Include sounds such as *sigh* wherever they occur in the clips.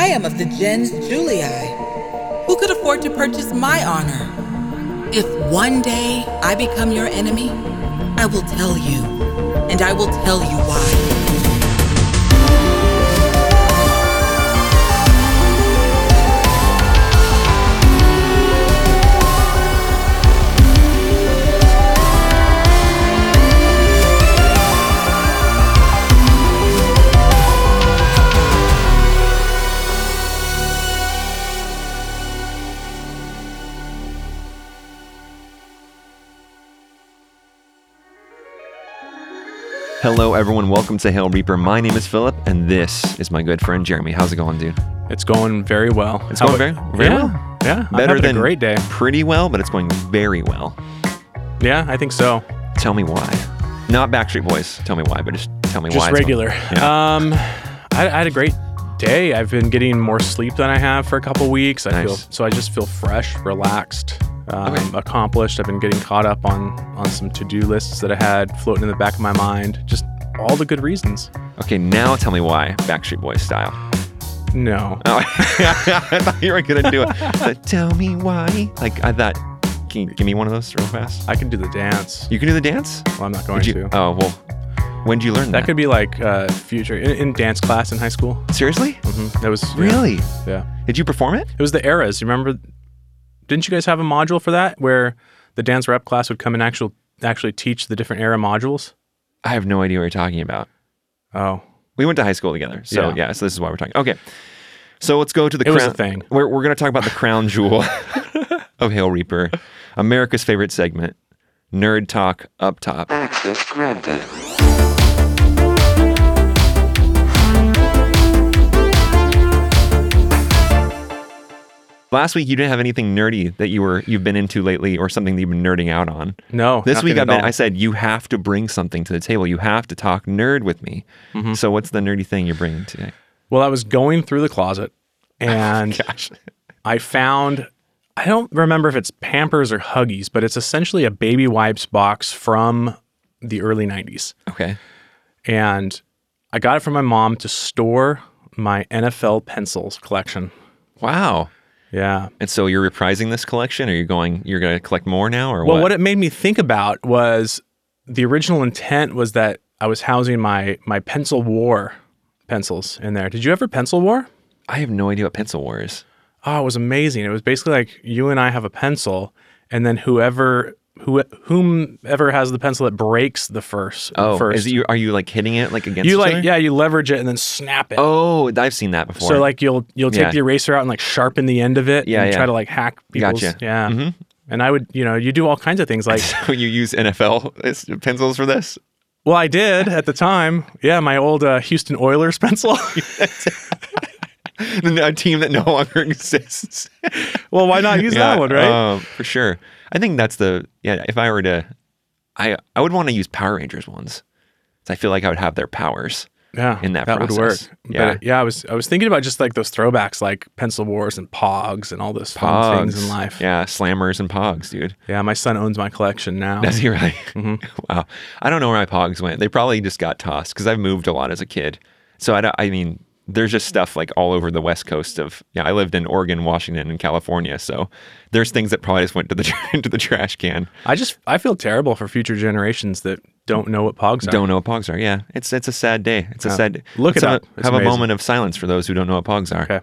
I am of the gens Julii. Who could afford to purchase my honor? If one day I become your enemy, I will tell you, and I will tell you why. Hello, everyone. Welcome to Hail Reaper. My name is Philip, and this is my good friend Jeremy. How's it going, dude? It's going very well. It's How going very, very yeah, well. Yeah, Better than a great day. Pretty well, but it's going very well. Yeah, I think so. Tell me why. Not Backstreet Boys. Tell me why, but just tell me why. Just it's going- regular. Yeah. Um, I, I had a great day. I've been getting more sleep than I have for a couple weeks. I Nice. feel so. I just feel fresh, relaxed, um, Okay. accomplished. I've been getting caught up on on some to do lists that I had floating in the back of my mind. Just all the good reasons. okay, now tell me why Backstreet Boys style. No. Oh, *laughs* I thought you were gonna do it. But tell me why. Like I thought. Can you give me one of those real fast? I can do the dance. You can do the dance. Well, I'm not going you? to. Oh well. When did you learn that? that could be like uh, future in, in dance class in high school. Seriously? hmm That was yeah, Really? yeah. Did you perform it? It was the eras. You remember? Didn't you guys have a module for that where the dance rep class would come and actual actually teach the different era modules? I have no idea what you're talking about. Oh, We went to high school together. So yeah, Yeah. so this is why we're talking. Okay. So let's go to the It was crown. a thing. We're, we're going to talk about the crown *laughs* jewel *laughs* of Hail Reaper, America's favorite segment, Nerd Talk Up Top. Access granted. Last week you didn't have anything nerdy that you were you've been into lately or something that you've been nerding out on. no. This week I've been all. I said you have to bring something to the table. You have to talk nerd with me. Mm-hmm. So what's the nerdy thing you're bringing today? well, I was going through the closet and *laughs* Gosh. I found. I don't remember if it's Pampers or Huggies, but it's essentially a baby wipes box from the early '90s, Okay. and I got it from my mom to store my NFL pencils collection. Wow. Yeah. And so you're reprising this collection or you're going you're going to collect more now or Well, what? what it made me think about was the original intent was that I was housing my my pencil war pencils in there. Did you ever pencil war? I have no idea what pencil war is. Oh, it was amazing. It was basically like you and I have a pencil, and then whoever who whomever has the pencil that breaks the first. Oh, first. is you are you like hitting it like against you like other? yeah, you leverage it and then snap it. Oh, I've seen that before. so like you'll you'll take Yeah. the eraser out and like sharpen the end of it Yeah, and yeah. try to like hack people's Gotcha. yeah. Mhm. And I would you know you do all kinds of things like *laughs* So you use NFL pencils for this? Well, I did at the time. Yeah, my old uh, Houston Oilers *laughs* pencil. *laughs* a team that no longer exists. well, why not use Yeah, that one, right? um, for sure. I think that's the yeah. If I were to, I I would want to use Power Rangers ones. I feel like I would have their powers. yeah, in that process. that would work. Yeah. But, yeah. I was I was thinking about just like those throwbacks, like Pencil Wars and Pogs and all those fun things in life. Yeah, slammers and pogs, dude. Yeah, my son owns my collection now. That's you right. Mm-hmm. *laughs* Wow. I don't know where my pogs went. They probably just got tossed because I've moved a lot as a kid. So I, don't- I mean, there's just stuff like all over the west coast of. Yeah, I lived in Oregon, Washington, and California. So there's things that probably just went to the *laughs* into the trash can. I just I feel terrible for future generations that don't know what Pogs are. Don't know what pogs are. Yeah, it's it's a sad day. It's a sad. Look it up. A, have a moment of silence for those who don't know what pogs are. Okay.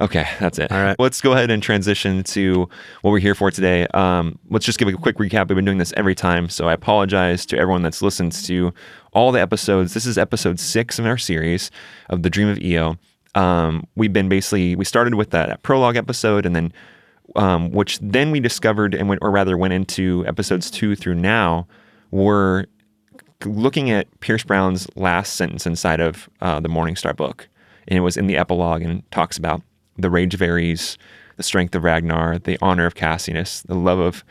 Okay, that's it. All right. Let's go ahead and transition to what we're here for today. Um, let's just give a quick recap. We've been doing this every time, so I apologize to everyone that's listened to all the episodes. This is episode six in our series of the Dream of Eo. Um, we've been basically we started with that, that prologue episode, and then um, which then we discovered and went, or rather went into episodes two through now were looking at Pierce Brown's last sentence inside of uh, the Morning Star book, and it was in the epilogue and talks about the rage of Ares, the strength of Ragnar, the honor of Cassius, the love of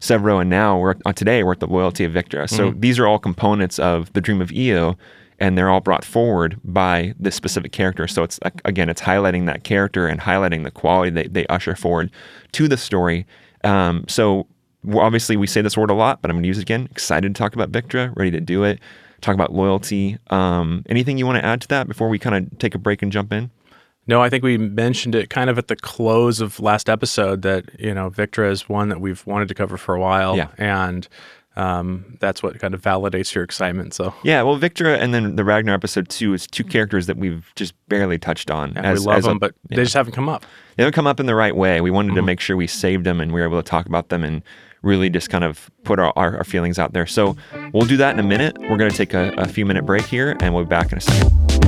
Sevro, and now we're on today we're at the loyalty of Victra. So these are all components of the dream of Eo, and they're all brought forward by this specific character. So it's like, again, it's highlighting that character and highlighting the quality they, they usher forward to the story. Um, so obviously we say this word a lot, but I'm going to use it again. Excited to talk about Victra, ready to do it. Talk about loyalty. Um, anything you want to add to that before we kind of take a break and jump in? No, I think we mentioned it kind of at the close of last episode that you know Victra is one that we've wanted to cover for a while, Yeah. and um, that's what kind of validates your excitement. So Yeah, well, Victra and then the Ragnar episode two is two characters that we've just barely touched on. yeah, we love a- them, but yeah. they just haven't come up. they don't come up in the right way. We wanted to Mm-hmm. make sure we saved them and we were able to talk about them and really just kind of put our, our, our feelings out there. So we'll do that in a minute. We're going to take a, a few minute break here and we'll be back in a second.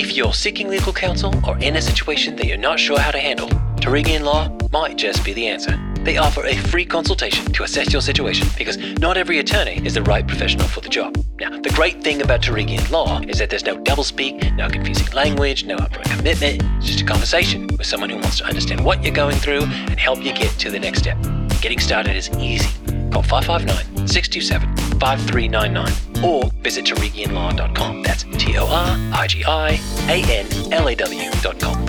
If you're seeking legal counsel or in a situation that you're not sure how to handle, Torigian Law might just be the answer. They offer a free consultation to assess your situation because not every attorney is the right professional for the job. Now, the great thing about Torigian Law is that there's no doublespeak, no confusing language, no upfront commitment. It's just a conversation with someone who wants to understand what you're going through and help you get to the next step. Getting started is easy. Call 559 627 5399 or visit torigianlaw.com. That's T O R I G I A N L A W.com.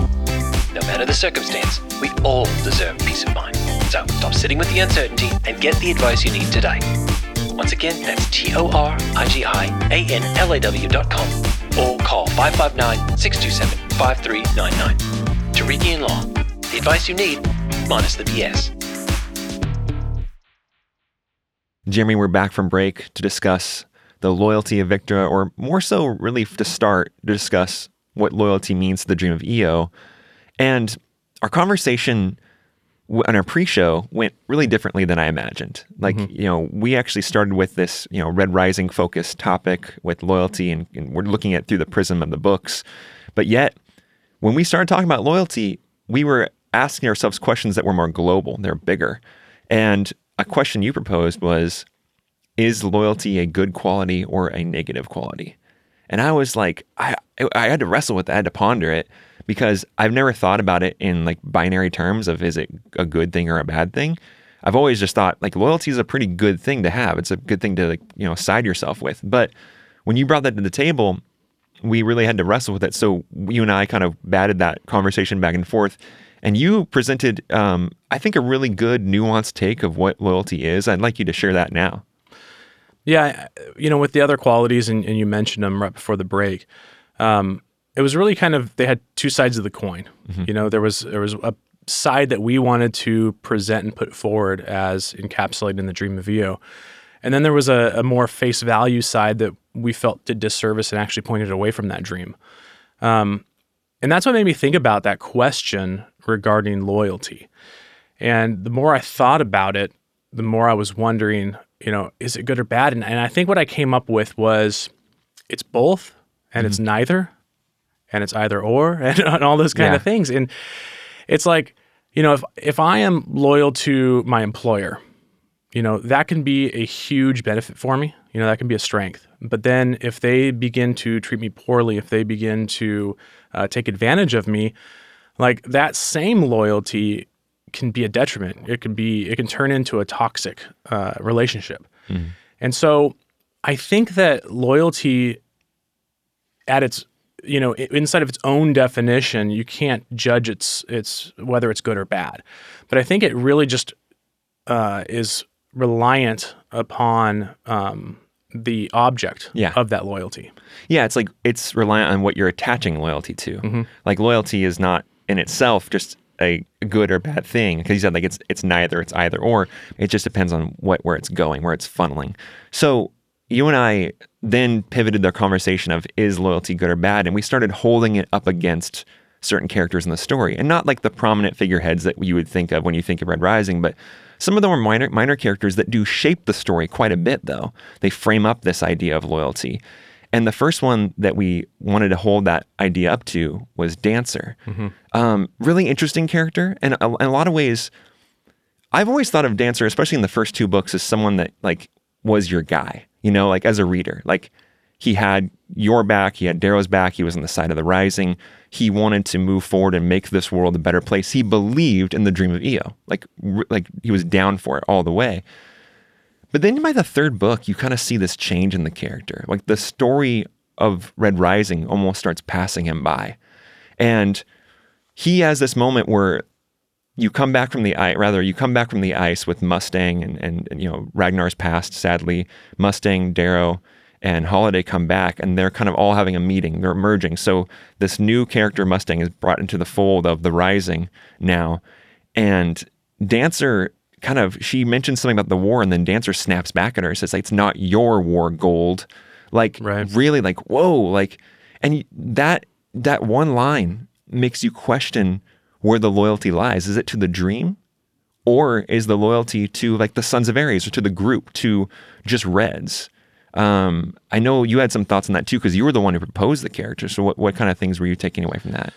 No matter the circumstance, we all deserve peace of mind. So stop sitting with the uncertainty and get the advice you need today. Once again, that's T O R I G I A N L A W.com or call 559 627 5399. Torigian Law. The advice you need, minus the BS. Jeremy, we're back from break to discuss the loyalty of Victra, or more so, really to start to discuss what loyalty means to the dream of Eo. And our conversation on our pre-show went really differently than I imagined. Like, mm-hmm. you know, we actually started with this, you know, Red Rising focused topic with loyalty, and, and we're looking at it through the prism of the books. But yet, when we started talking about loyalty, we were asking ourselves questions that were more global, they're bigger. And a question you proposed was Is loyalty a good quality or a negative quality? And I was like, I, I had to wrestle with that, I had to ponder it because I've never thought about it in like binary terms of is it a good thing or a bad thing. I've always just thought like loyalty is a pretty good thing to have. It's a good thing to like, you know, side yourself with. But when you brought that to the table, we really had to wrestle with it. So you and I kind of batted that conversation back and forth. And you presented, um, I think, a really good nuanced take of what loyalty is. I'd like you to share that now. Yeah, you know, with the other qualities, and, and you mentioned them right before the break. Um, it was really kind of they had two sides of the coin. You know, there was there was a side that we wanted to present and put forward as encapsulated in the Dream of Eo, and then there was a, a more face value side that we felt did disservice and actually pointed away from that dream. Um, and that's what made me think about that question regarding loyalty. And the more I thought about it, the more I was wondering, you know, is it good or bad? And, and I think what I came up with was it's both and it's neither and it's either or *laughs* and, and all those kind Yeah. of things. And it's like, you know, if, if I am loyal to my employer, you know, that can be a huge benefit for me. You know, that can be a strength. But then if they begin to treat me poorly, if they begin to uh, take advantage of me, like that same loyalty can be a detriment. It can be, it can turn into a toxic uh, relationship. And so I think that loyalty at its you know inside of its own definition you can't judge its its whether it's good or bad but i think it really just uh, is reliant upon um, the object Yeah. of that loyalty Yeah, it's like it's reliant on what you're attaching loyalty to. Like loyalty is not in itself just a good or bad thing because you said like it's it's neither, it's either or. It just depends on what where it's going, where it's funneling. So you and I then pivoted the conversation of is loyalty good or bad, and we started holding it up against certain characters in the story, and not like the prominent figureheads that you would think of when you think of Red Rising, but some of them are minor minor characters that do shape the story quite a bit. Though they frame up this idea of loyalty. And the first one that we wanted to hold that idea up to was Dancer. Um, really interesting character, and in a lot of ways, I've always thought of Dancer, especially in the first two books, as someone that like was your guy. You know, like as a reader, like he had your back, he had Darrow's back, he was on the side of the Rising. He wanted to move forward and make this world a better place. He believed in the dream of Eo, like like he was down for it all the way. But then by the third book, you kind of see this change in the character. Like the story of Red Rising almost starts passing him by. And he has this moment where you come back from the ice, rather, you come back from the ice with Mustang and, and, and, you know, Ragnar's passed, sadly, Mustang, Darrow, and Holiday come back, and they're kind of all having a meeting. They're merging. So this new character Mustang is brought into the fold of the Rising now, and Dancer kind of she mentions something about the war, and then Dancer snaps back at her, says like, "It's not your war, Gold." Like Right. really, like whoa, like, and that that one line makes you question where the loyalty lies. Is it to the dream? or is the loyalty to like the Sons of Ares or to the group to just Reds? Um, I know you had some thoughts on that too because you were the one who proposed the character. So what what kind of things were you taking away from that?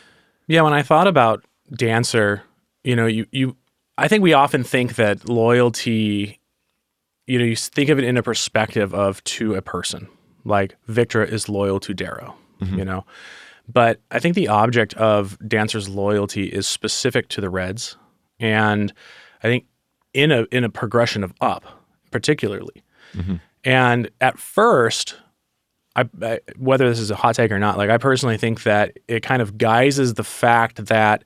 Yeah, when I thought about Dancer, you know, you you I think we often think that loyalty, you know, you think of it in a perspective of to a person. Like Victra is loyal to Darrow, mm-hmm. you know. But I think the object of Dancer's loyalty is specific to the Reds. And I think in a in a progression of up, particularly. Mm-hmm. And at first, I, I, whether this is a hot take or not, like I personally think that it kind of guises the fact that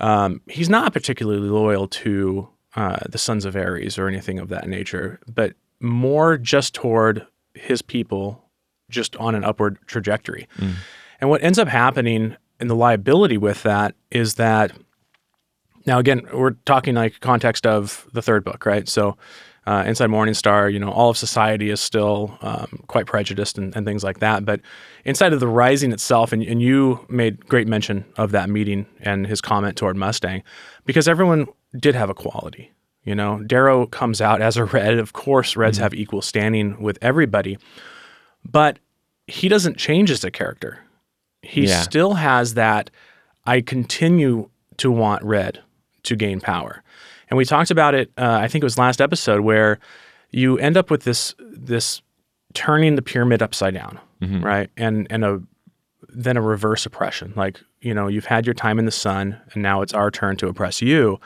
um, he's not particularly loyal to uh, the Sons of Ares or anything of that nature, but more just toward his people, just on an upward trajectory. And what ends up happening and the liability with that is that now again we're talking like context of the third book, right? So uh, inside Morning Star, you know, all of society is still um, quite prejudiced and, and things like that. But inside of the Rising itself, and, and you made great mention of that meeting and his comment toward Mustang, because everyone did have equality. You know, Darrow comes out as a red. Of course, Reds have equal standing with everybody, but he doesn't change as a character. He Yeah. still has that. I continue to want red to gain power, and we talked about it. Uh, I think it was last episode where you end up with this this turning the pyramid upside down, right? And and a then a reverse oppression. Like you know, you've had your time in the sun, and now it's our turn to oppress you.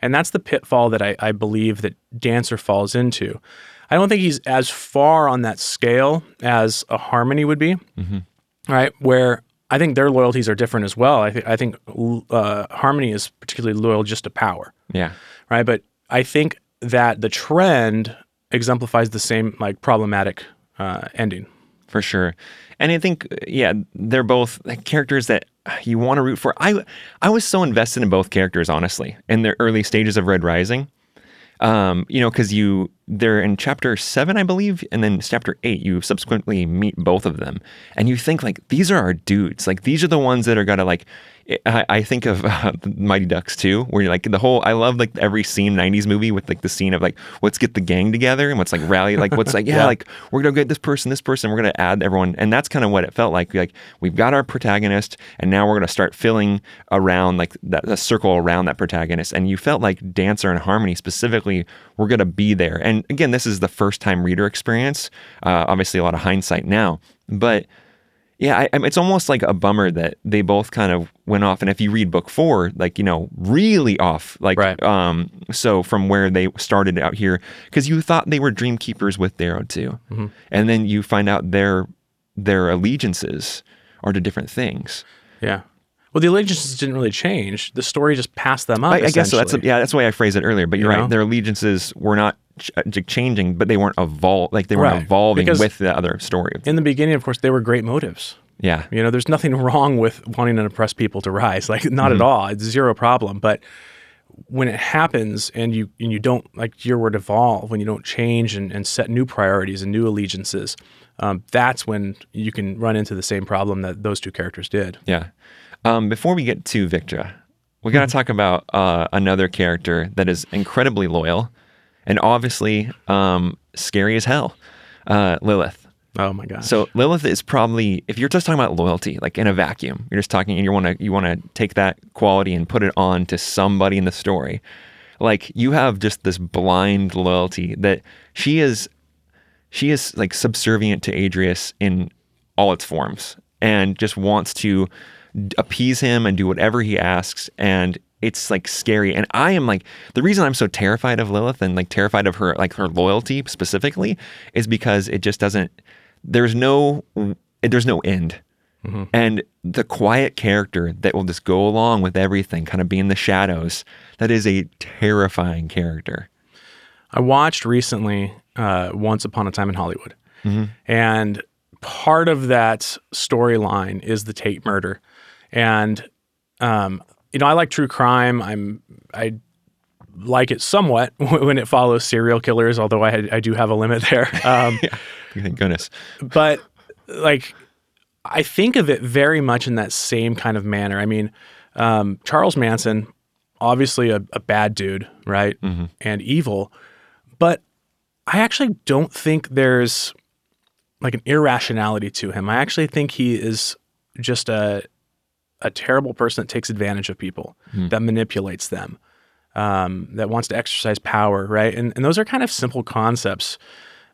And that's the pitfall that I, I believe that Dancer falls into. I don't think he's as far on that scale as a Harmony would be, right? Where I think their loyalties are different as well. I, th- I think uh, Harmony is particularly loyal just to power, Yeah. Right? But I think that the trend exemplifies the same like problematic uh, ending. for sure. And I think, yeah, they're both characters that you want to root for. I I was so invested in both characters, honestly, in their early stages of Red Rising. Um, you know, because you they're in chapter seven, I believe, and then chapter eight, you subsequently meet both of them, and you think like these are our dudes. Like these are the ones that are gonna like. I, I think of *laughs* uh, Mighty Ducks too, where you're like the whole. I love like every scene '90s movie with like the scene of like let's get the gang together and what's like rally, like what's like *laughs* yeah, Yeah. like we're gonna get this person, this person, we're gonna add everyone, and that's kind of what it felt like. Like we've got our protagonist, and now we're gonna start filling around like that the circle around that protagonist. And you felt like Dancer and Harmony specifically were gonna be there. And again, this is the first time reader experience. Uh, obviously, a lot of hindsight now, but yeah, I, I- it's almost like a bummer that they both kind of went off. And if you read book four, like you know, really off, like Right. um, so from where they started out here, because you thought they were dream keepers with Darrow too, Mm-hmm. and then you find out their their allegiances are to different things. Yeah. Well, the allegiances didn't really change. The story just passed them up. I, I guess so. That's essentially. yeah, that's the way I phrased it earlier. But you're You right. know? Their allegiances were not ch- uh, changing, but they weren't evol like they weren't Right. evolving Because- with the other story. in the beginning, of course, they were great motives. Yeah, You know, there's nothing *laughs* wrong with wanting to oppress people to rise. Like, not Mm-hmm. at all. It's zero problem. But when it happens and you and you don't like your word evolve, when you don't change and, and set new priorities and new allegiances, um, that's when you can run into the same problem that those two characters did. Yeah. Um, before we get to Victra, we got to talk about uh, another character that is incredibly loyal and obviously um, scary as hell uh, Lilith. Oh my gosh. So Lilith is probably if you're just talking about loyalty, like in a vacuum, you're just talking and you want to you want to take that quality and put it on to somebody in the story. Like you have just this blind loyalty that she is she is like subservient to Adrius in all its forms and just wants to appease him and do whatever he asks and it's like scary. And i am like the reason i'm so terrified of lilith and like terrified of her like her loyalty specifically is because it just doesn't there's no there's no end. And the quiet character that will just go along with everything kind of be in the shadows that is a terrifying character. I watched recently uh, Once Upon a Time in Hollywood. And part of that storyline is the Tate murder. And um, you know, I like true crime. I'm I like it somewhat *laughs* when it follows serial killers, although I I do have a limit there. *laughs* Um, Thank goodness. but like I think of it very much in that same kind of manner. I mean, um, Charles Manson, obviously a, a bad dude, right, and evil, but I actually don't think there's like an irrationality to him. I actually think he is just a a terrible person that takes advantage of people, that manipulates them, um, that wants to exercise power, right? And and those are kind of simple concepts.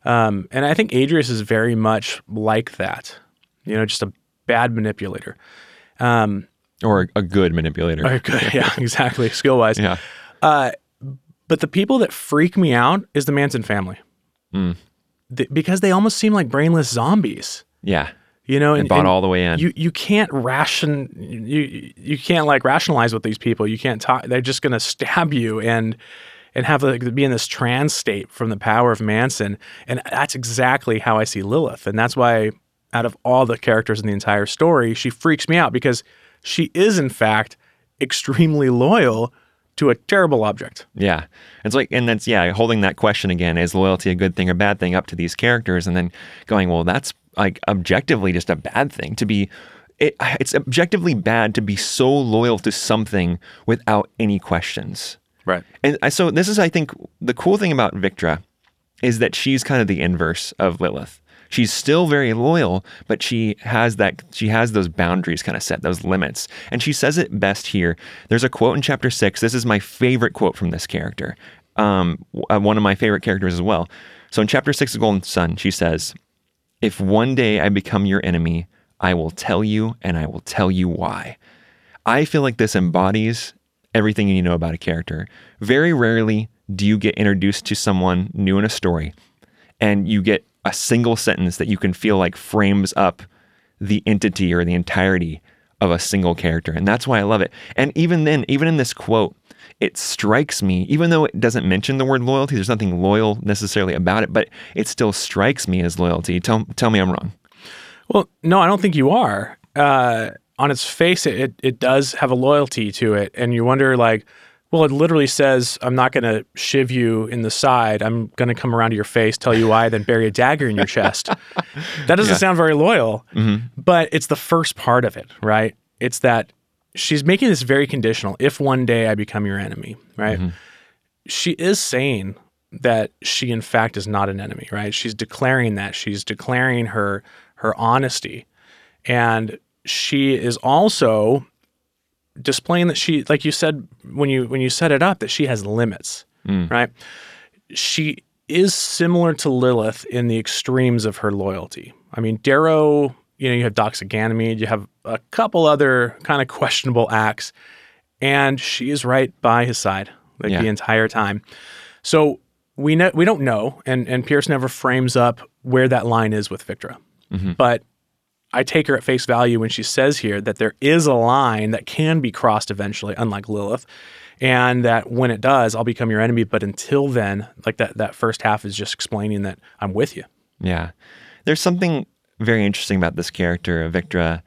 Um, and I think Adrius is very much like that. You know, just a bad manipulator. Um, Or a, good manipulator. or good, yeah, *laughs* exactly, skill wise. Yeah. But the people that freak me out is the Manson family, Th- because they almost seem like brainless zombies. Yeah. You know, And bought all the way in. You you can't ration you you can't like rationalize with these people. You can't talk. They're just gonna stab you and and have like be in this trance state from the power of Manson. And that's exactly how I see Lilith. And that's why out of all the characters in the entire story, she freaks me out because she is in fact extremely loyal to a terrible object. Yeah. It's like, and that's, yeah, holding that question again is loyalty a good thing or bad thing up to these characters? And then going, well, that's like objectively just a bad thing to be. It, it's objectively bad to be so loyal to something without any questions. Right. And so this is, I think, the cool thing about Victra is that she's kind of the inverse of Lilith. She's still very loyal, but she has that she has those boundaries kind of set, those limits. And she says it best here. There's a quote in chapter six. This is my favorite quote from this character. Um, uh, one of my favorite characters as well. So in chapter six of Golden Son, she says, "If one day I become your enemy, I will tell you, and I will tell you why." I feel like this embodies everything you need to know about a character. Very rarely do you get introduced to someone new in a story and you get a single sentence that you can feel like frames up the entity or the entirety of a single character. And that's why I love it. And even then, even in this quote, it strikes me, even though it doesn't mention the word loyalty, there's nothing loyal necessarily about it, but it still strikes me as loyalty. Tell, tell me I'm wrong. Well, no, I don't think you are. Uh, on its face, it, it it does have a loyalty to it, and you wonder like, well, it literally says, "I'm not going to shiv you in the side. I'm going to come around to your face, tell you why, then bury a dagger in your chest." that doesn't sound very loyal, but it's the first part of it, right? It's that she's making this very conditional. If one day I become your enemy, right? Mm-hmm. She is saying that she in fact is not an enemy, right? She's declaring that. She's declaring her her honesty. And she is also displaying that she like you said when you when you set it up that she has limits, mm. right? She is similar to Lilith in the extremes of her loyalty. I mean, Darrow, you know, you have Doxa Ganymede, you have a couple other kind of questionable acts, and she is right by his side like Yeah. the entire time. So we know we don't know, and and Pierce never frames up where that line is with Victra. Mm-hmm. But I take her at face value when she says here that there is a line that can be crossed eventually, unlike Lilith, and that when it does, I'll become your enemy. But until then, like that that first half is just explaining that I'm with you. Yeah. There's something very interesting about this character, Victra,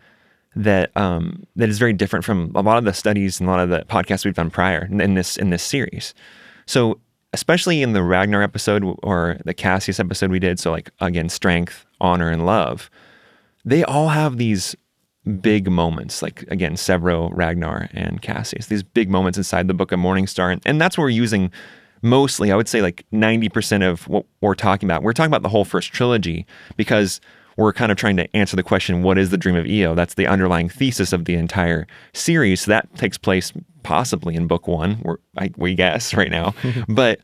that um, that is very different from a lot of the studies and a lot of the podcasts we've done prior in, this in this series. So, especially in the Ragnar episode or the Cassius episode we did, so like again, strength, honor, and love, they all have these big moments, like again, Sevro, Ragnar, and Cassius, these big moments inside the Book of Morning Star. And, and that's what we're using mostly, I would say like 90% of what we're talking about. We're talking about the whole first trilogy because we're kind of trying to answer the question, what is the dream of Eo? That's the underlying thesis of the entire series. So that takes place possibly in book one, we're, I, we guess right now. *laughs* but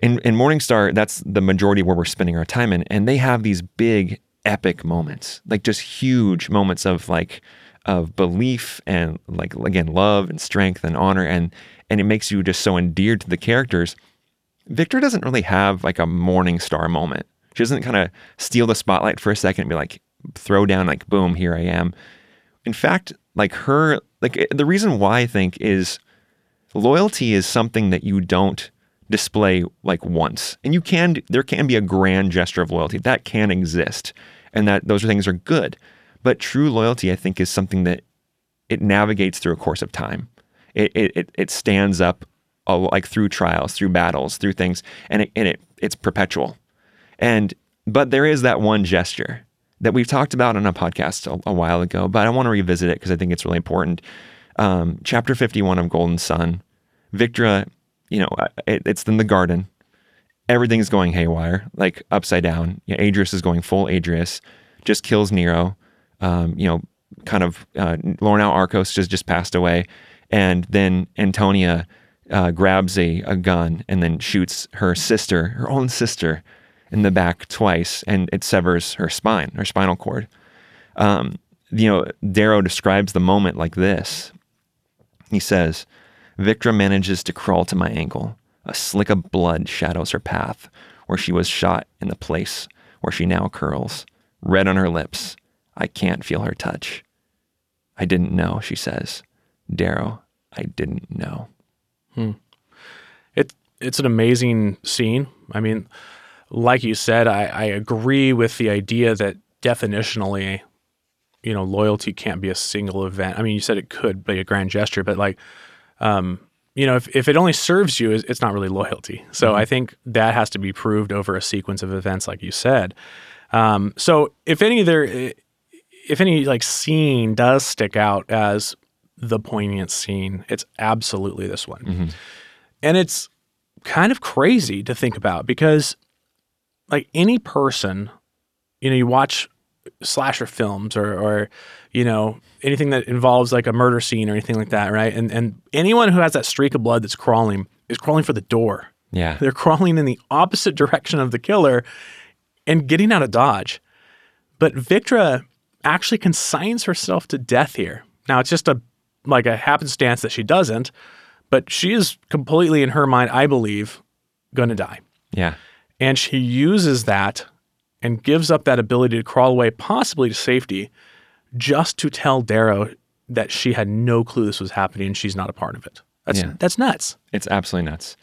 in, in Morning Star, that's the majority where we're spending our time in. And they have these big, epic moments, like just huge moments of like, of belief and like, again, love and strength and honor. And, and it makes you just so endeared to the characters. Victra doesn't really have like a morning star moment. She doesn't kind of steal the spotlight for a second and be like, throw down, like, boom, here I am. In fact, like her, like the reason why I think is loyalty is something that you don't display like once. And you can there can be a grand gesture of loyalty that can exist, and that those things are good. But true loyalty, I think, is something that it navigates through a course of time. It it it stands up uh, like through trials, through battles, through things, and it and it it's perpetual. And but there is that one gesture that we've talked about on a podcast a, a while ago, but I want to revisit it because I think it's really important. Um, chapter 51 of Golden Son, Victra, you know, it, it's in the garden. Everything's going haywire, like upside down. You know, Adrius is going full Adrius, just kills Nero. Um, you know, kind of uh, Lorn au Arcos just just passed away, and then Antonia uh, grabs a, a gun and then shoots her sister, her own sister, in the back twice, and it severs her spine, her spinal cord. Um, you know, Darrow describes the moment like this. He says, Victra manages to crawl to my ankle. A slick of blood shadows her path, where she was shot in the place where she now curls, red on her lips. I can't feel her touch. I didn't know, she says. Darrow, I didn't know. It it's an amazing scene. I mean, like you said, I, I agree with the idea that definitionally, you know, loyalty can't be a single event. I mean, you said it could be a grand gesture, but like, um, you know, if, if it only serves you, it's not really loyalty. So I think that has to be proved over a sequence of events, like you said. Um, so if any there, if any like scene does stick out as the poignant scene, it's absolutely this one. And it's kind of crazy to think about because like any person, you know, you watch slasher films or or you know, anything that involves like a murder scene or anything like that, right? And and anyone who has that streak of blood that's crawling is crawling for the door. Yeah. They're crawling in the opposite direction of the killer and getting out of dodge. But Victra actually consigns herself to death here. Now it's just a like a happenstance that she doesn't, but she is completely in her mind, I believe, going to die. Yeah. And she uses that and gives up that ability to crawl away, possibly to safety, just to tell Darrow that she had no clue this was happening and she's not a part of it. That's Yeah. that's nuts. It's absolutely nuts.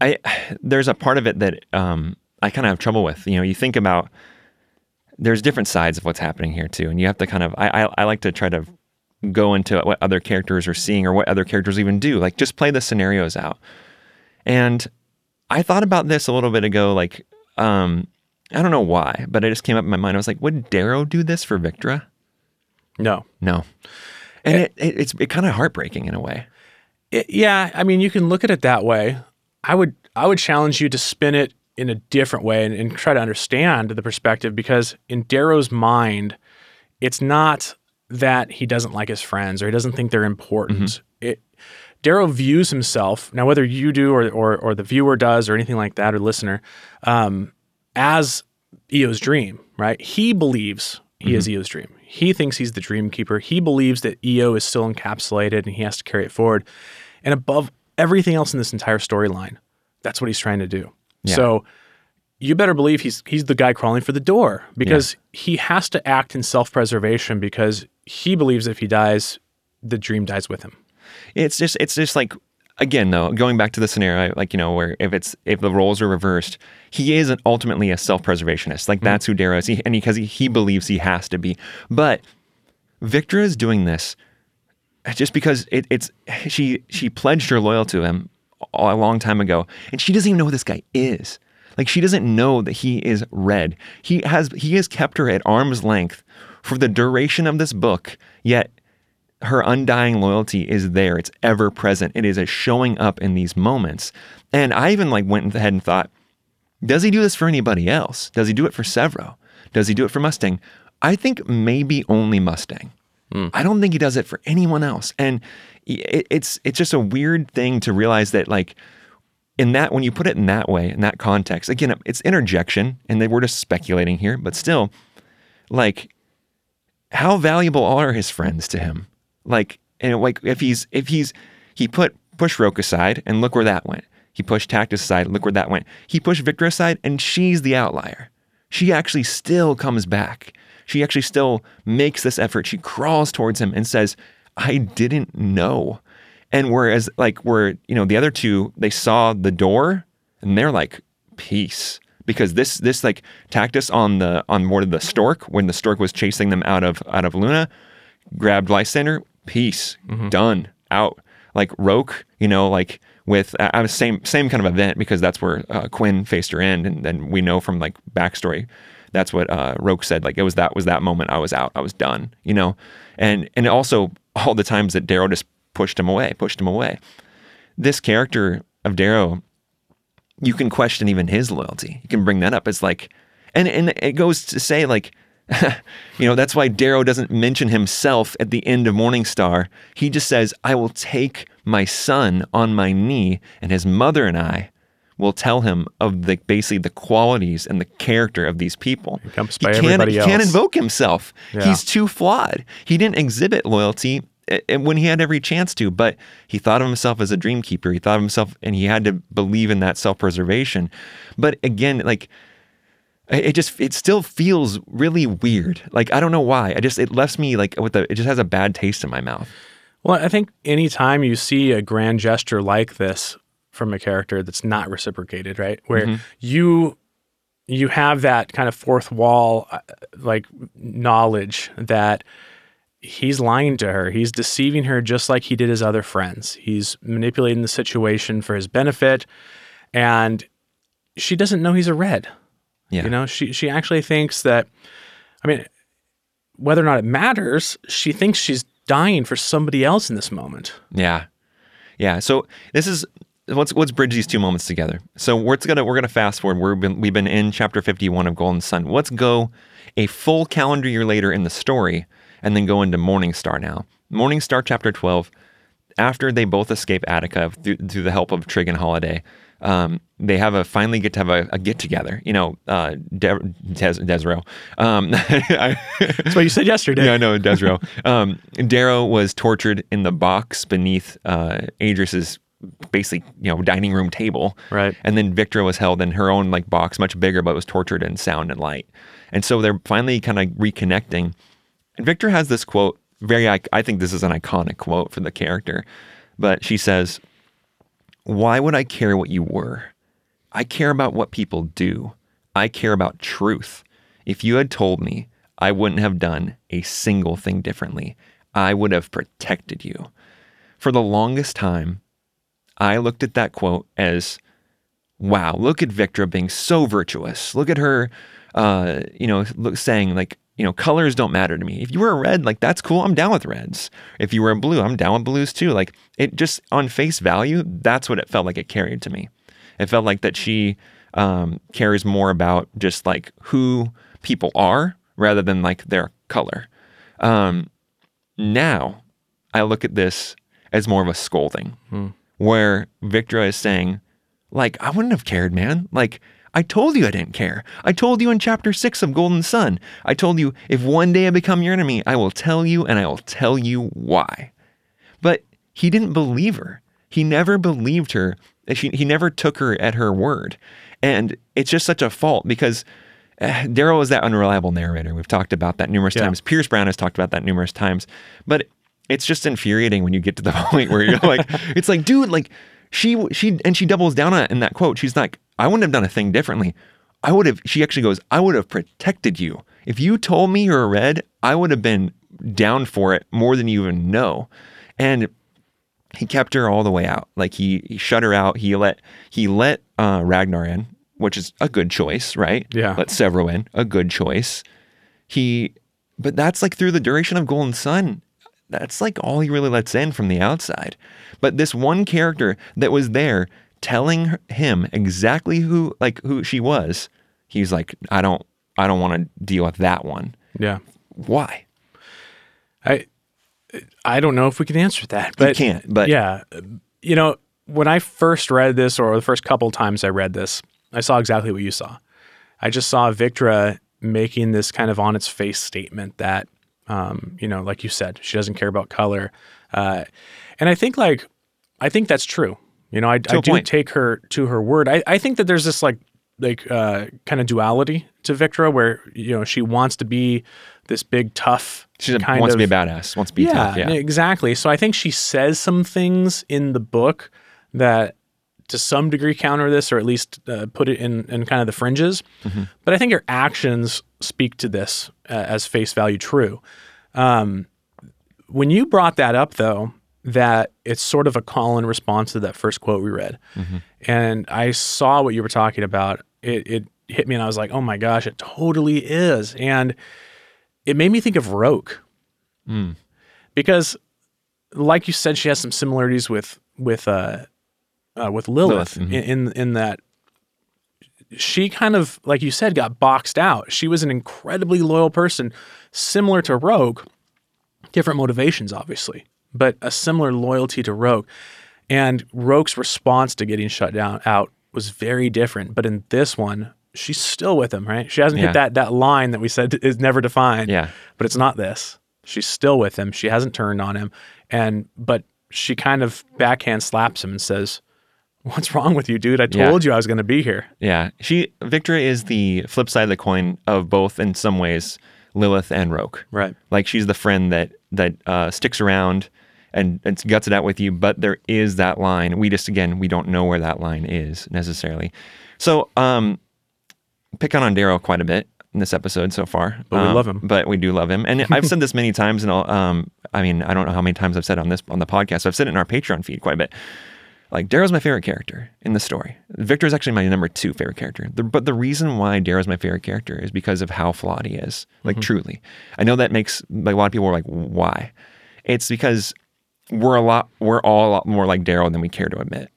I there's a part of it that um, I kind of have trouble with. You know, you think about there's different sides of what's happening here too, and you have to kind of I, I I like to try to go into what other characters are seeing or what other characters even do. Like just play the scenarios out. And I thought about this a little bit ago. Like um, I don't know why, but it just came up in my mind. I was like, would Darrow do this for Victra? No. No. And it, it, it's it kind of heartbreaking in a way. It- yeah, I mean, you can look at it that way. I would I would challenge you to spin it in a different way and, and try to understand the perspective because in Darrow's mind, it's not that he doesn't like his friends or he doesn't think they're important. It Darrow views himself now, whether you do or, or or the viewer does or anything like that or listener, um, as Eo's dream. Right? He believes he is Eo's dream. He thinks he's the dream keeper. He believes that Eo is still encapsulated and he has to carry it forward. And above everything else in this entire storyline, that's what he's trying to do. Yeah. So you better believe he's he's the guy crawling for the door because he has to act in self-preservation because he believes if he dies, the dream dies with him. It's just it's just like again though going back to the scenario like you know where if it's if the roles are reversed he is ultimately a self-preservationist. Like that's who Darrow is. He, and because he, he believes he has to be. But Victra is doing this just because it, it's she she pledged her loyalty to him a long time ago and she doesn't even know who this guy is. Like she doesn't know that he is red. He has he has kept her at arm's length for the duration of this book yet her undying loyalty is there. It's ever present. It is a showing up in these moments. And I even like went ahead and thought, does he do this for anybody else? Does he do it for Sevro? Does he do it for Mustang? I think maybe only Mustang. Hmm. I don't think he does it for anyone else. And it, it's it's just a weird thing to realize that like in that when you put it in that way in that context again it's interjection and they we're just speculating here but still like how valuable are his friends to him? Like, and like if he's if he's he put push Roque aside and look where that went. He pushed Tactus aside, look where that went. He pushed Victra aside, and she's the outlier. She actually still comes back. She actually still makes this effort. She crawls towards him and says, "I didn't know." And whereas like where you know the other two they saw the door and they're like peace because this this like Tactus on the on board of the stork when the stork was chasing them out of out of Luna grabbed Lysander peace done out. Like Roque you know like with uh, I was same same kind of event because that's where uh, Quinn faced her end and then we know from like backstory. That's what uh, Roque said like it was that was that moment I was out I was done you know? And and also all the times that Darrow just pushed him away pushed him away. This character of Darrow you can question even his loyalty. You can bring that up. It's like, and and it goes to say like, *laughs* you know, that's why Darrow doesn't mention himself at the end of Morning Star. He just says, "I will take my son on my knee, and his mother and I will tell him of the basically the qualities and the character of these people." He by can't- everybody he can't invoke himself. Yeah. He's too flawed. He didn't exhibit loyalty uh, when he had every chance to, but he thought of himself as a dream keeper. He thought of himself, and he had to believe in that self preservation. But again, like it just it still feels really weird. Like I don't know why. I just it left me like with the it just has a bad taste in my mouth. Well, I think anytime you see a grand gesture like this from a character that's not reciprocated, right? Where you you have that kind of fourth wall uh, like knowledge that he's lying to her. He's deceiving her just like he did his other friends. He's manipulating the situation for his benefit and she doesn't know he's a red. Yeah. You know, she she actually thinks that I mean whether or not it matters, she thinks she's dying for somebody else in this moment. Yeah, yeah. So this is let's let's bridge these two moments together. So we're gonna we're gonna fast forward. We've been we've been in chapter fifty one of Golden Son. Let's go a full calendar year later in the story, and then go into Morning Star now. Morning Star chapter twelve. After they both escape Attica through, through the help of Trigg and Holiday, um, they have a finally get to have a, a get together. You know, uh, De- Des- Desro. Um, I- *laughs* That's what you said yesterday. yeah, I know, Desro. um, Darrow was tortured in the box beneath uh, Adrius's basically, you know, dining room table. Right. And then Victra was held in her own like box, much bigger, but was tortured in sound and light. And so they're finally kind of reconnecting. And Victra has this quote, very, I, I think this is an iconic quote for the character, but she says, Why would I care what you were? I care about what people do. I care about truth. If you had told me, I wouldn't have done a single thing differently. I would have protected you. For the longest time, I looked at that quote as, wow, look at Victra being so virtuous. Look at her, uh, you know, look, saying like, you know, colors don't matter to me. If you were a red, like that's cool. I'm down with reds. If you were a blue, I'm down with blues too. Like it just on face value, that's what it felt like it carried to me. It felt like that she um, cares more about just like who people are rather than like their color. Um, now I look at this as more of a scolding where Victra is saying, like, I wouldn't have cared, man. Like, I told you I didn't care. I told you in chapter six of Golden Son. I told you if one day I become your enemy, I will tell you and I will tell you why. But he didn't believe her. He never believed her. She, he never took her at her word. And it's just such a fault because uh, Daryl is that unreliable narrator. We've talked about that numerous Yeah. times. Pierce Brown has talked about that numerous times. But it's just infuriating when you get to the *laughs* point where you're like, it's like, dude, like she she and she doubles down on it in that quote. She's like, I wouldn't have done a thing differently. I would have. She actually goes, I would have protected you. If you told me you're a red, I would have been down for it more than you even know. And he kept her all the way out. Like he, he shut her out. He let he let uh, Ragnar in, which is a good choice, right? Yeah. Let Sevro in, a good choice. He, but that's like through the duration of Golden Son. That's like all he really lets in from the outside. But this one character that was there telling him exactly who like who she was, he's like, I don't I don't want to deal with that one. Yeah. Why? I I don't know if we can answer that, but can't, but- yeah, you know, when I first read this, or the first couple times I read this, I saw exactly what you saw. I just saw Victra making this kind of on its face statement that, um, you know, like you said, she doesn't care about color, uh, and I think like I think that's true. You know, I do point. take her to her word. I, I think that there's this like like uh, kind of duality to Victra, where you know she wants to be this big tough. She kind wants of, to be a badass. Wants to be yeah, tough. Yeah. exactly. So I think she says some things in the book that to some degree counter this or at least uh, put it in, in kind of the fringes. Mm-hmm. But I think her actions speak to this uh, as face value true. Um, when you brought that up, though, that it's sort of a call and response to that first quote we read, Mm-hmm. and I saw what you were talking about, it, it hit me and I was like, oh my gosh, it totally is. And it made me think of Roque Mm. because like you said, she has some similarities with with uh, uh with Lilath, Lilath, mhm. in, in in that she kind of like you said got boxed out. She was an incredibly loyal person, similar to Roque, different motivations obviously, but a similar loyalty to Roque. And Roque's response to getting shut down out was very different. But in this one, she's still with him, right? She hasn't Yeah. hit that that line that we said is never defined Yeah. but it's not this. She's still with him. She hasn't turned on him, and but she kind of backhand slaps him and says, "What's wrong with you, dude? I Yeah. told you I was going to be here." Yeah. She Victra is the flip side of the coin of both in some ways Lilath and Roque. Right. Like she's the friend that that uh, sticks around and, and guts it out with you, but there is that line. We just again we don't know where that line is necessarily. So um picking on Darrow quite a bit in this episode so far. But we Um, love him. But we do love him. And *laughs* I've said this many times and I'll um I mean, I don't know how many times I've said it on this on the podcast. I've said it in our Patreon feed quite a bit. Like Darrow's my favorite character in the story. Victra is actually my number two favorite character. The, but the reason why Darrow's my favorite character is because of how flawed he is. Like truly, I know that makes like a lot of people are like, why? It's because we're a lot, we're all a lot more like Darrow than we care to admit.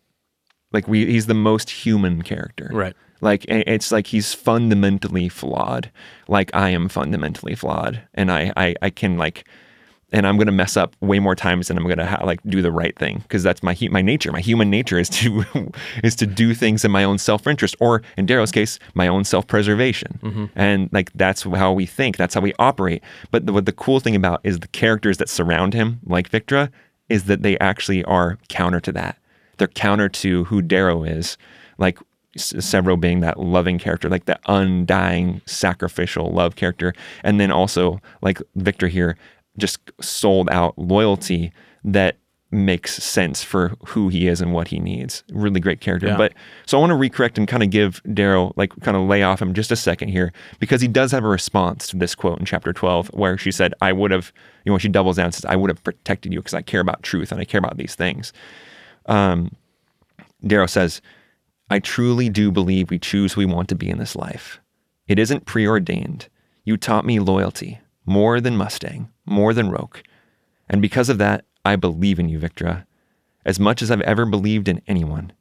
Like we, he's the most human character. Right. Like it's like he's fundamentally flawed. Like I am fundamentally flawed, and I, I, I can like and I'm gonna mess up way more times than I'm gonna ha- like do the right thing because that's my my nature. My human nature is to *laughs* is to do things in my own self interest, or in Darrow's case, my own self preservation. Mm-hmm. And like that's how we think. That's how we operate. But the, what the cool thing about is the characters that surround him, like Victra, is that they actually are counter to that. They're counter to who Darrow is. Like Sevro being that loving character, like the undying sacrificial love character, and then also like Victra here, just sold out loyalty that makes sense for who he is and what he needs. Really great character. Yeah. But so I want to recorrect and kind of give Darrow like kind of lay off him just a second here because he does have a response to this quote in chapter 12 where she said, I would have, you know, when she doubles down and says, I would have protected you because I care about truth and I care about these things. Um, Darrow says, I truly do believe we choose who we want to be in this life. It isn't preordained. You taught me loyalty, more than Mustang, more than Roque. And because of that, I believe in you, Victra, as much as I've ever believed in anyone.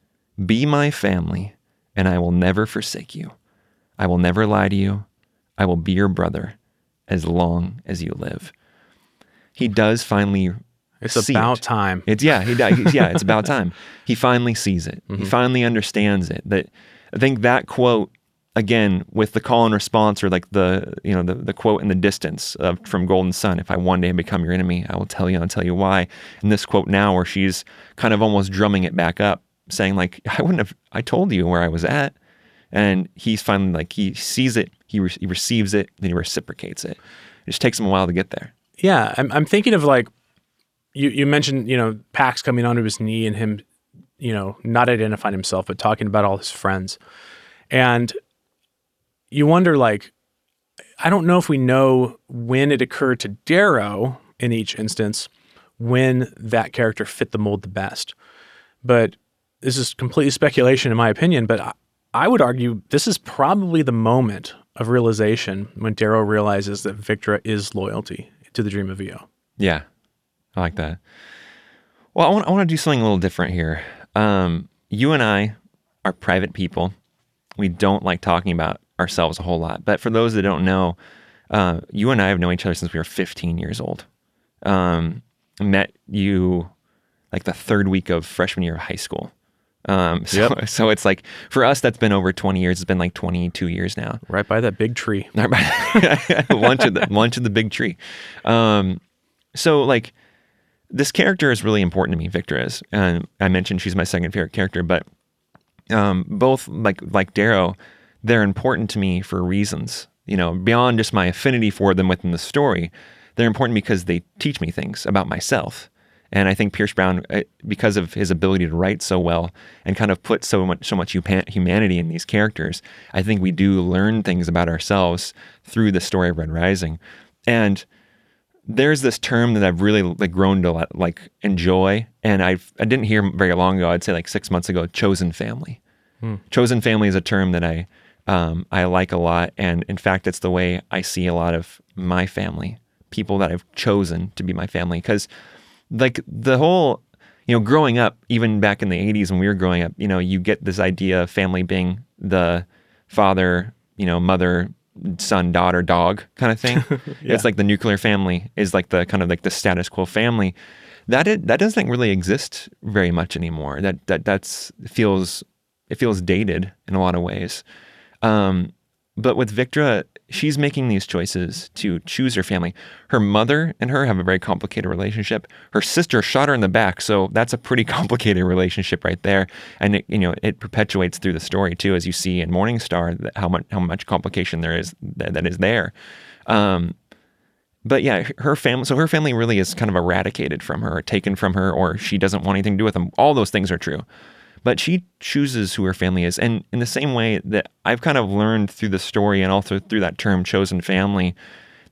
Be my family, and I will never forsake you. I will never lie to you. I will be your brother as long as you live. He does finally It's see about it. time. It's yeah, he yeah, it's about *laughs* time. He finally sees it. He mm-hmm. finally understands it. That I think that quote again with the call and response or like the you know the, the quote in the distance of, from Golden Son. If I one day become your enemy, I will tell you. I'll tell you why. And this quote now, where she's kind of almost drumming it back up, saying like, I wouldn't have. I told you where I was at. And he's finally like he sees it, he, re- he receives it, then he reciprocates it. It just takes him a while to get there. Yeah, I'm, I'm thinking of like you you mentioned you know Pax coming onto his knee and him you know not identifying himself but talking about all his friends, and you wonder like I don't know if we know when it occurred to Darrow in each instance when that character fit the mold the best, but this is completely speculation in my opinion. But I, I would argue this is probably the moment of realization when Darrow realizes that Victra is loyalty to the Dream of Eo. Yeah, I like that. Well, I want, I want to do something a little different here. Um, you and I are private people. We don't like talking about ourselves a whole lot. But for those that don't know, uh, you and I have known each other since we were 15 years old. Um, met you like the third week of freshman year of high school. Um, *laughs* so, so it's like for us, that's been over 20 years. It's been like 22 years now. Right by that big tree. lunch at *laughs* the lunch at the big tree. Um, so like this character is really important to me. Victra is, and I mentioned she's my second favorite character, but um, both like like Darrow, they're important to me for reasons, you know, beyond just my affinity for them within the story. They're important because they teach me things about myself. And I think Pierce Brown, uh, because of his ability to write so well and kind of put so much so much humanity in these characters, I think we do learn things about ourselves through the story of Red Rising. And there's this term that I've really like grown to like enjoy, and I I didn't hear very long ago. I'd say like six months ago. Chosen family. Hmm. Chosen family is a term that I um, I like a lot, and in fact, it's the way I see a lot of my family, people that I've chosen to be my family, because like the whole you know growing up even back in the 80s when we were growing up you know you get this idea of family being the father you know mother son daughter dog kind of thing. *laughs* Yeah. it's like the nuclear family is like the kind of like the status quo family. That it, that doesn't really exist very much anymore. That that that's feels it feels dated in a lot of ways um, but with Victra, she's making these choices to choose her family. Her mother and her have a very complicated relationship. Her sister shot her in the back, so that's a pretty *laughs* complicated relationship right there. And it, you know, it perpetuates through the story too, as you see in Morning Star, how much how much complication there is that, that is there. Um, but yeah, her family. So her family really is kind of eradicated from her, taken from her, or she doesn't want anything to do with them. All those things are true. But she chooses who her family is. And in the same way that I've kind of learned through the story and also through that term chosen family,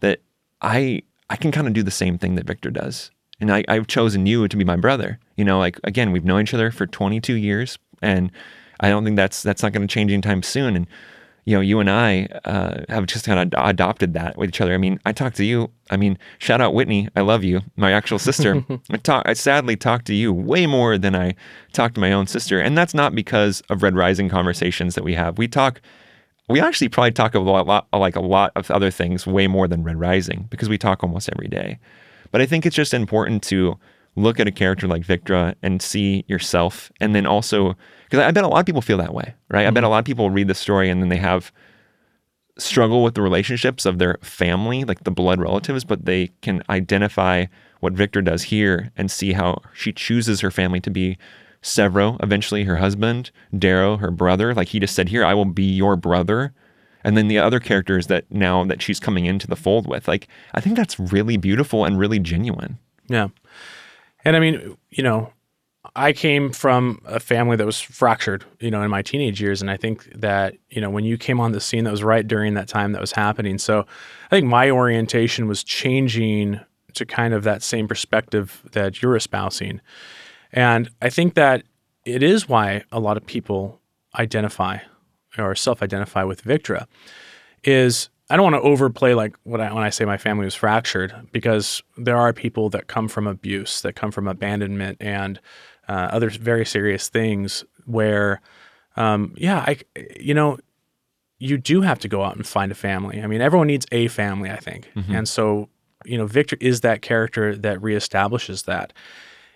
that I I can kind of do the same thing that Victra does. And I, I've chosen you to be my brother. You know, like again, we've known each other for 22 years, and I don't think that's that's not going to change anytime soon. And you know, you and I uh, have just kind of adopted that with each other. I mean, I talk to you. I mean, shout out Whitney. I love you, my actual *laughs* sister. I talk. I sadly talk to you way more than I talk to my own sister, and that's not because of Red Rising conversations that we have. We talk. We actually probably talk a lot, lot like a lot of other things way more than Red Rising because we talk almost every day. But I think it's just important to look at a character like Victra and see yourself, and then also because I bet a lot of people feel that way, right? Mm-hmm. I bet a mm-hmm. lot of people read the story and then they have struggle with the relationships of their family, like the blood relatives, but they can identify what Victra does here and see how she chooses her family to be Sevro, eventually her husband, Darrow, her brother. Like he just said here, I will be your brother. And then the other characters that now that she's coming into the fold with. Like, I think that's really beautiful and really genuine. Yeah. And I mean, you know, I came from a family that was fractured, you know, in my teenage years. And I think that, you know, when you came on the scene, that was right during that time that was happening. So I think my orientation was changing to kind of that same perspective that you're espousing. And I think that it is why a lot of people identify or self identify with Victra is I don't want to overplay like what I, when I say my family was fractured because there are people that come from abuse, that come from abandonment and uh, other very serious things where, um, yeah, I, you know, you do have to go out and find a family. I mean, everyone needs a family, I think. Mm-hmm. And so, you know, Victra is that character that reestablishes that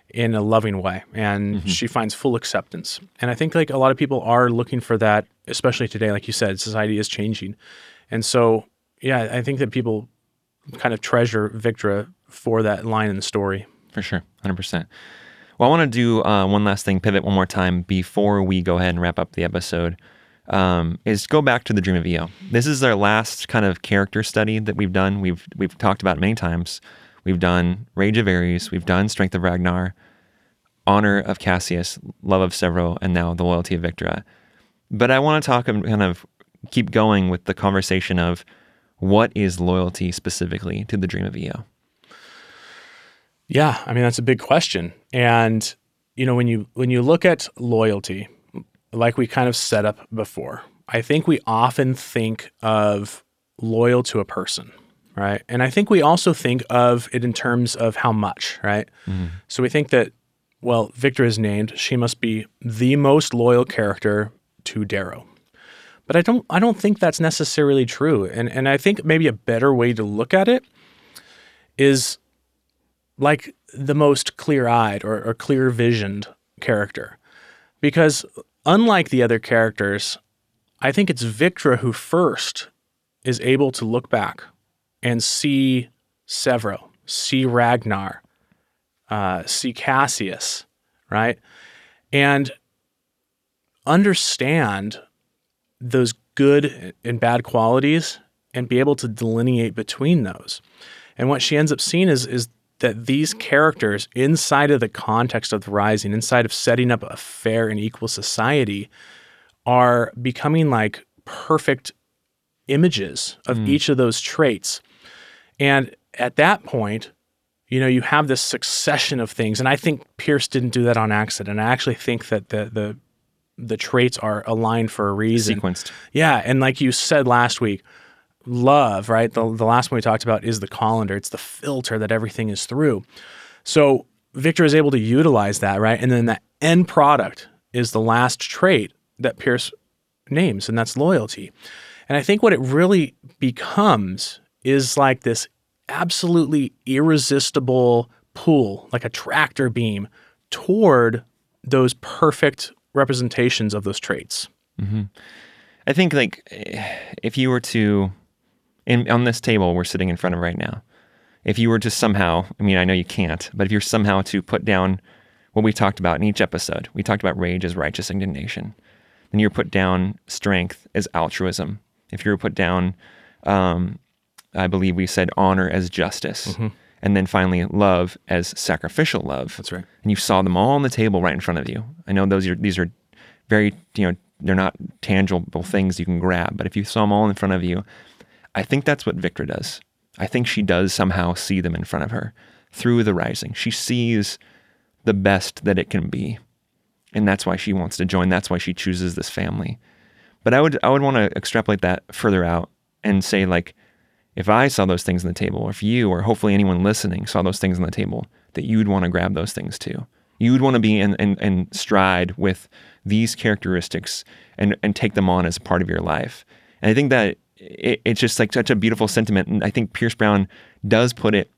in a loving way and mm-hmm. she finds full acceptance. And I think like a lot of people are looking for that, especially today. Like you said, society is changing. And so, yeah, I think that people kind of treasure Victra for that line in the story. For sure, 100%. Well, I want to do uh, one last thing, pivot one more time before we go ahead and wrap up the episode. Um, is go back to the Dream of Eo. This is our last kind of character study that we've done. We've we've talked about many times. We've done Rage of Ares. We've done Strength of Ragnar, Honor of Cassius, Love of Sevro, and now the Loyalty of Victra. But I want to talk kind of keep going with the conversation of what is loyalty specifically to the Dream of Eo. Yeah, I mean that's a big question. And you know when you when you look at loyalty, like we kind of set up before, I think we often think of loyal to a person, right? And I think we also think of it in terms of how much, right? Mm-hmm. So we think that well, Victra is named, she must be the most loyal character to Darrow. But I don't I don't think that's necessarily true. And and I think maybe a better way to look at it is like the most clear eyed or, or clear visioned character. Because unlike the other characters, I think it's Victra who first is able to look back and see Sevro, see Ragnar, uh, see Cassius, right? And understand those good and bad qualities and be able to delineate between those. And what she ends up seeing is is that these characters inside of the context of the rising, inside of setting up a fair and equal society, are becoming like perfect images of mm. each of those traits. And at that point, you know, you have this succession of things. And I think Pierce didn't do that on accident. I actually think that the the the traits are aligned for a reason. Sequenced. Yeah, and like you said last week, love, right? The the last one we talked about is the colander. It's the filter that everything is through. So Victra is able to utilize that, right? And then the end product is the last trait that Pierce names, and that's loyalty. And I think what it really becomes is like this absolutely irresistible pull, like a tractor beam, toward those perfect representations of those traits. I think like if you were to, in on this table we're sitting in front of right now, if you were to somehow, I mean I know you can't, but if you're somehow to put down what we talked about in each episode, we talked about rage as righteous indignation, then you're put down strength as altruism. If you were put down, um, I believe we said honor as justice, and then finally love as sacrificial love. That's right. And you saw them all on the table right in front of you. I know those are these are very you know they're not tangible things you can grab, but if you saw them all in front of you, I think that's what Victra does. I think she does somehow see them in front of her through the rising. She sees the best that it can be. And that's why she wants to join. That's why she chooses this family. But I would I would want to extrapolate that further out and say like if I saw those things on the table, or if you or hopefully anyone listening saw those things on the table, that you'd want to grab those things too. You'd want to be in, in, in stride with these characteristics and, and take them on as part of your life. And I think that it, it's just like such a beautiful sentiment. And I think Pierce Brown does put it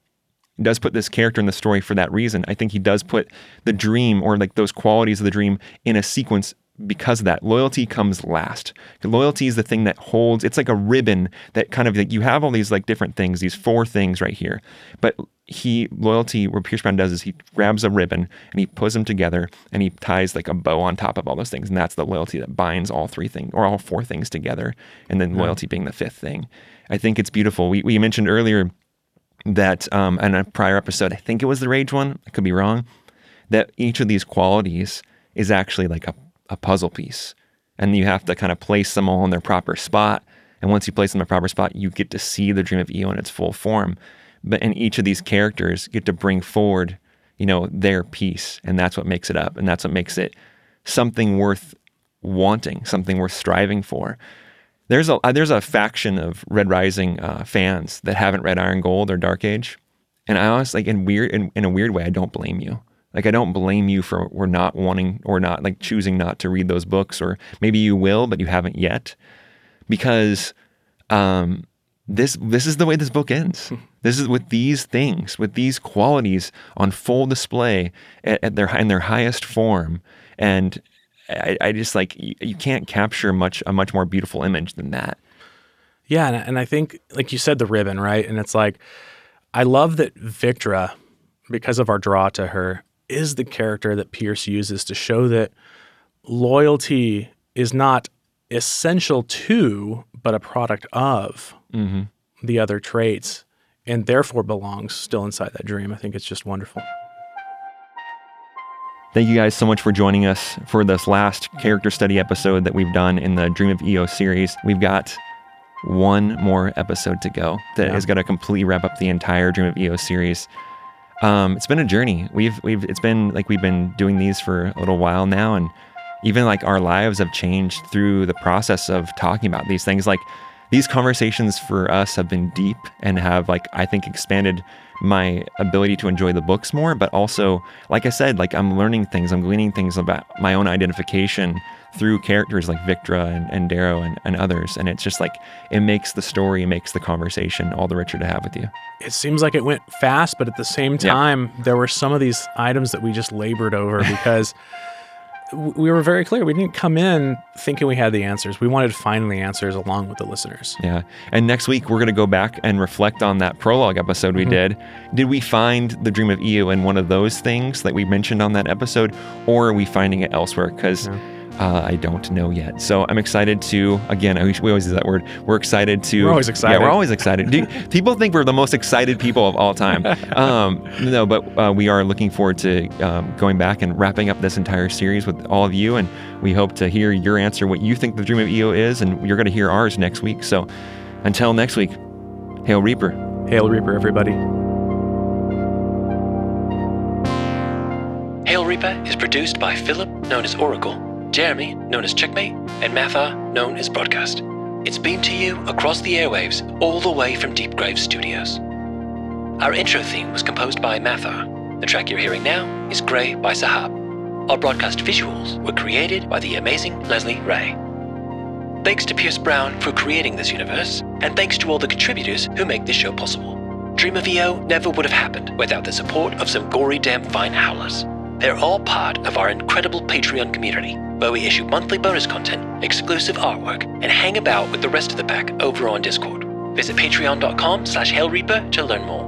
does put this character in the story for that reason. I think he does put the dream or like those qualities of the dream in a sequence because of that. Loyalty comes last. Loyalty is the thing that holds, it's like a ribbon that kind of like you have all these like different things, these four things right here. But he, loyalty, what Pierce Brown does is he grabs a ribbon and he puts them together and he ties like a bow on top of all those things. And that's the loyalty that binds all three things or all four things together. And then loyalty being the fifth thing. I think it's beautiful. We, we mentioned earlier that um, in a prior episode, I think it was the rage one, I could be wrong, that each of these qualities is actually like a, a puzzle piece. And you have to kind of place them all in their proper spot. And once you place them in the proper spot, you get to see the dream of Eo in its full form. But and each of these characters get to bring forward, you know, their piece. And that's what makes it up. And that's what makes it something worth wanting, something worth striving for. There's a uh, there's a faction of Red Rising uh, fans that haven't read Iron Gold or Dark Age, and I honestly, like in weird in, in a weird way, I don't blame you. Like I don't blame you for we're not wanting or not like choosing not to read those books, or maybe you will, but you haven't yet, because um, this this is the way this book ends. this is with these things, with these qualities on full display at, at their in their highest form, and I, I just like you, you can't capture much a much more beautiful image than that. Yeah, and, and I think, like you said, the ribbon, right? And it's like, I love that Victra, because of our draw to her, is the character that Pierce uses to show that loyalty is not essential to, but a product of mm-hmm. the other traits, and therefore belongs still inside that dream. I think it's just wonderful. Thank you guys so much for joining us for this last character study episode that we've done in the Dream of EO series. We've got one more episode to go that is going to completely wrap up the entire Dream of EO series. Um, it's been a journey. We've we've it's been like we've been doing these for a little while now, and even like our lives have changed through the process of talking about these things. Like these conversations for us have been deep and have like I think expanded my ability to enjoy the books more, but also, like I said, like I'm learning things, I'm gleaning things about my own identification through characters like Victra and, and Darrow and, and others. And it's just like it makes the story, it makes the conversation all the richer to have with you. It seems like it went fast, but at the same Yeah. time, there were some of these items that we just labored over *laughs* because we were very clear. We didn't come in thinking we had the answers. We wanted to find the answers along with the listeners. Yeah. And next week, we're going to go back and reflect on that prologue episode we mm-hmm. did. Did we find the dream of Eo in one of those things that we mentioned on that episode, or are we finding it elsewhere? Because Uh, I don't know yet. So I'm excited to, again, I, we always use that word. We're excited to. We're always excited. Yeah, excited. we're always excited. Do, *laughs* people think we're the most excited people of all time. *laughs* Um, no, but uh, we are looking forward to um, going back and wrapping up this entire series with all of you. And we hope to hear your answer, what you think the Dream of EO is. And you're going to hear ours next week. So until next week, Hail Reaper. Hail Reaper, everybody. Hail Reaper is produced by Philip, known as Oracle, Jeremy, known as Checkmate, and Mathar, known as Broadcast. It's beamed to you across the airwaves, all the way from Deep Grave Studios. Our intro theme was composed by Mathar. The track you're hearing now is Grey by Sahab. Our broadcast visuals were created by the amazing Leslie Ray. Thanks to Pierce Brown for creating this universe, and thanks to all the contributors who make this show possible. Dream of EO never would have happened without the support of some gory damn fine howlers. They're all part of our incredible Patreon community, where we issue monthly bonus content, exclusive artwork, and hang about with the rest of the pack over on Discord. Visit patreon.com slash hailreaper to learn more.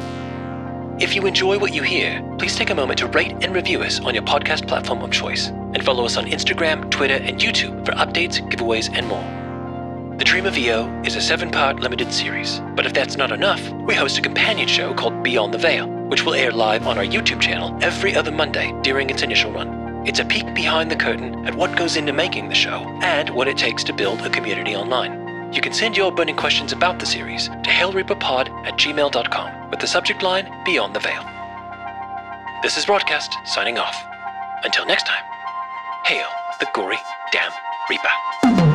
If you enjoy what you hear, please take a moment to rate and review us on your podcast platform of choice, and follow us on Instagram, Twitter, and YouTube for updates, giveaways, and more. The Dream of EO is a seven part limited series, but if that's not enough, we host a companion show called Beyond the Veil, which will air live on our YouTube channel every other Monday during its initial run. It's a peek behind the curtain at what goes into making the show and what it takes to build a community online. You can send your burning questions about the series to hailreaperpod at gmail.com with the subject line Beyond the Veil. This is Broadcast, signing off. Until next time, hail the gory damn Reaper.